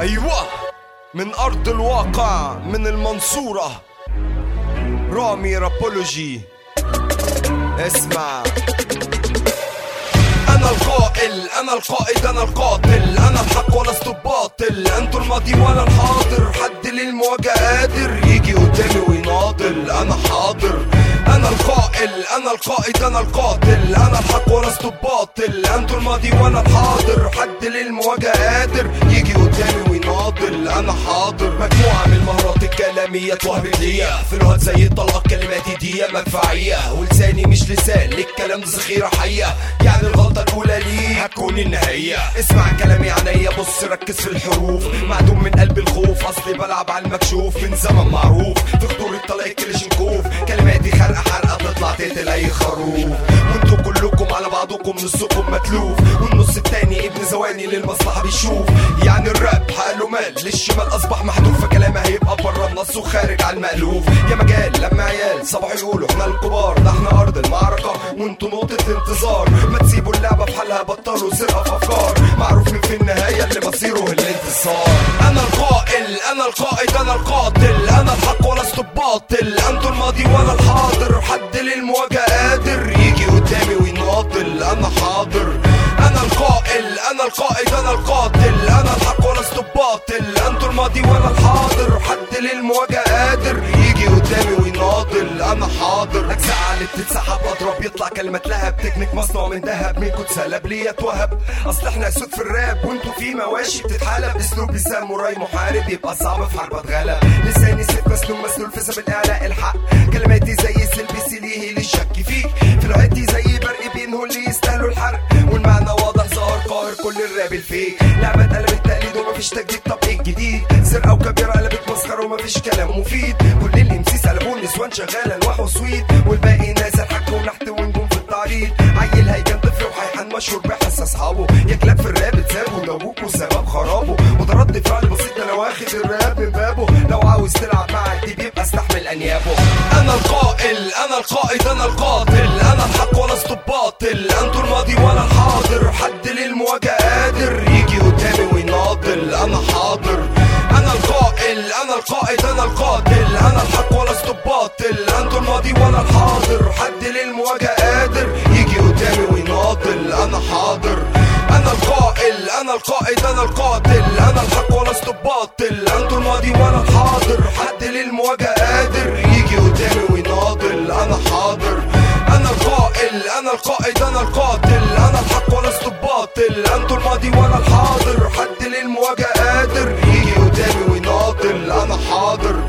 أيوة من أرض الواقع من المنصورة. رامي رابولوجي. اسمع. أنا القائل أنا القائد أنا القاتل. أنا الحق ولست الباطل أنتوا الماضي وأنا الحاضر. حد للمواجهة قادر. يجي قدامي ويناضل. أنا حاضر. أنا القائل أنا القائد أنا القاتل. أنا الحق ولست الباطل أنتوا الماضي وأنا الحاضر. حد للمواجهة قادر. يجي قدامي ويناضل أنا حاضر. مجموعة من المهارات الكلامية توهبت ليا فلوهات زي الطلقة كلماتي دي مدفعية ولساني مش لسان للكلام ده ذخيرة حية. يعني الغلطة الأولى لي هتكون النهاية اسمع كلامي عينيا بص ركز في الحروف. معدوم من قلب الخوف أصلي بلعب على المكشوف. من زمن معروف في خطورة طلق كلاشينكوف كلماتي خرقة حرقة تطلع تقتل أي خروف. وانتوا كلكم على بعضكم نصكم متلوف. والنص التاني ابن زواني للمصلحة بيشوف. يعني الراب مال للشمال أصبح محذوف فكلامي هيبقى بره النص وخارج على المألوف يا مجال لما عيال صباح يقولوا إحنا الكبار ده إحنا أرض المعركة وأنتوا نقطة انتظار. ما تسيبوا اللعبة في حالها بطلوا سرقة في أفكار. معروف من في النهاية اللي مصيره الانتصار. أنا القائل أنا القائد أنا القاتل. أنا الحق ولست الباطل أنتوا الماضي وأنا الحاضر. حد للمواجهة قادر. يجي قدامي ويناضل. أنا حاضر. أنا القائل أنا القائد أنا القاتل. أنا الحق ولست الباطل أنتوا الماضي وأنا الحاضر. حد للمواجهة قادر يجي قدامي ويناضل. أنا حاضر. أجزاء على بتتسحب أضرب. يطلع كلمة لهب. تكنيك مصنوع من ذهب. منكم اتسلب ليه اتوهب أصل إحنا سود في الراب. وأنتوا في مواشي بتتحلب. أسلوبي ساموراي محارب. يبقى صعب في حرب أتغلب. لساني سيف مسلول مسلول في سبيل إعلاء الحق. كلماتي زي سلبي ليه للشك فيك. كل الراب الفيك لعبة قلبت تقليد ومفيش تجديد. طب إيه الجديد سرقة وكبيرة قلبت مسخرة ومفيش كلام مفيد. كل اللي مسيس قلبوا النسوان شغالة الوح وسويت والباقي نازل حك ونحت ونجوم في التعريض عيل هيكل طفل وحيحان مشهور بحس أصحابه. يا كلاب في الراب اتسابوا. جابوكوا سبب خرابه وده رد فعل بسيط أنا واخد الراب من بابه لو عاوز تلعب مع الديب يبقى استحمل أنيابه. أنا القائل أنا القائد أنا القاتل. أنا الحق ولست الباطل أنتوا الماضي وأنا الحاضر حد للمواجهة. أنا القائد أنا القاتل. أنا الحق ولست الباطل أنتوا الماضي وأنا الحاضر. حد للمواجهة قادر يجي قدامي ويناضل. أنا حاضر. أنا القائل أنا القائد أنا القاتل. أنا الحق ولست الباطل أنتوا الماضي وأنا الحاضر. حد father